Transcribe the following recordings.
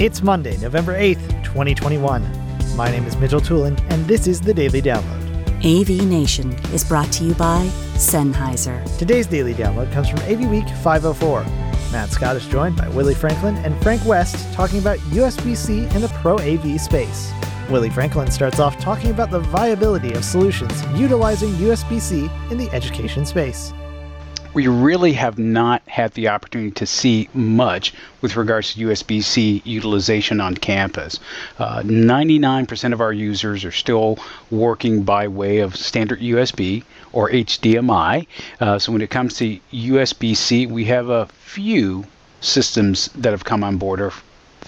It's Monday, November 8th, 2021. My name is Mitchell Tulin, and this is the Daily Download. AV Nation is brought to you by Sennheiser. Today's Daily Download comes from AV Week 504. Matt Scott is joined by Willie Franklin and Frank West talking about USB C in the Pro AV space. Willie Franklin starts off talking about the viability of solutions utilizing USB C in the education space we really have not had the opportunity to see much with regards to USB C utilization on campus. Uh, 99% of our users are still working by way of standard USB or HDMI. Uh, so when it comes to USB C, we have a few systems that have come on board,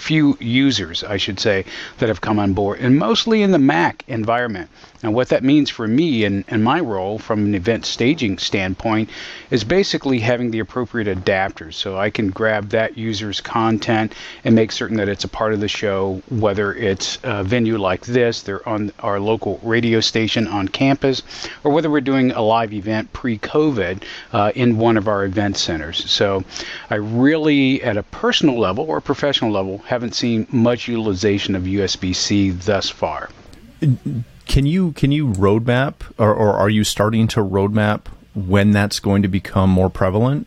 few users, I should say, that have come on board, and mostly in the Mac environment. Now, what that means for me and, and my role from an event staging standpoint is basically having the appropriate adapters so I can grab that user's content and make certain that it's a part of the show, whether it's a venue like this, they're on our local radio station on campus, or whether we're doing a live event pre COVID uh, in one of our event centers. So I really, at a personal level or professional level, haven't seen much utilization of USB C thus far. Can you can you roadmap or, or are you starting to roadmap when that's going to become more prevalent?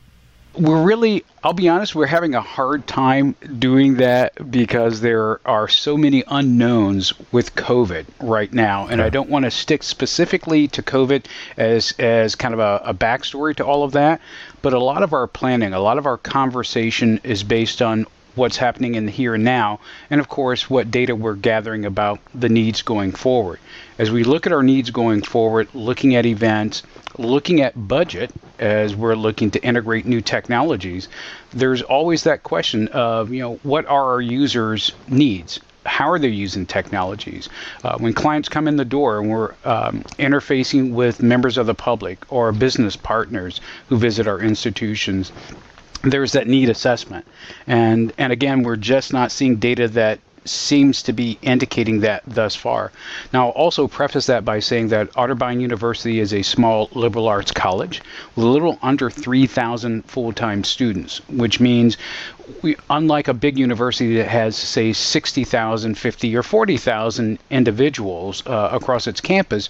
We're really, I'll be honest, we're having a hard time doing that because there are so many unknowns with COVID right now. And I don't want to stick specifically to COVID as, as kind of a, a backstory to all of that. But a lot of our planning, a lot of our conversation is based on what's happening in the here and now, and of course, what data we're gathering about the needs going forward. As we look at our needs going forward, looking at events, looking at budget as we're looking to integrate new technologies, there's always that question of, you know, what are our users' needs? How are they using technologies? Uh, when clients come in the door and we're um, interfacing with members of the public or business partners who visit our institutions, there's that need assessment. And and again, we're just not seeing data that seems to be indicating that thus far. Now, I'll also preface that by saying that Otterbein University is a small liberal arts college with a little under 3,000 full time students, which means we, unlike a big university that has, say, 60,000, 50, or 40,000 individuals uh, across its campus,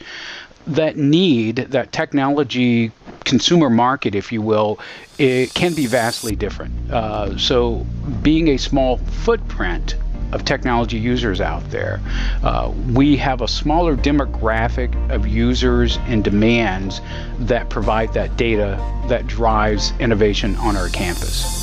that need, that technology consumer market, if you will, it can be vastly different. Uh, so, being a small footprint of technology users out there, uh, we have a smaller demographic of users and demands that provide that data that drives innovation on our campus.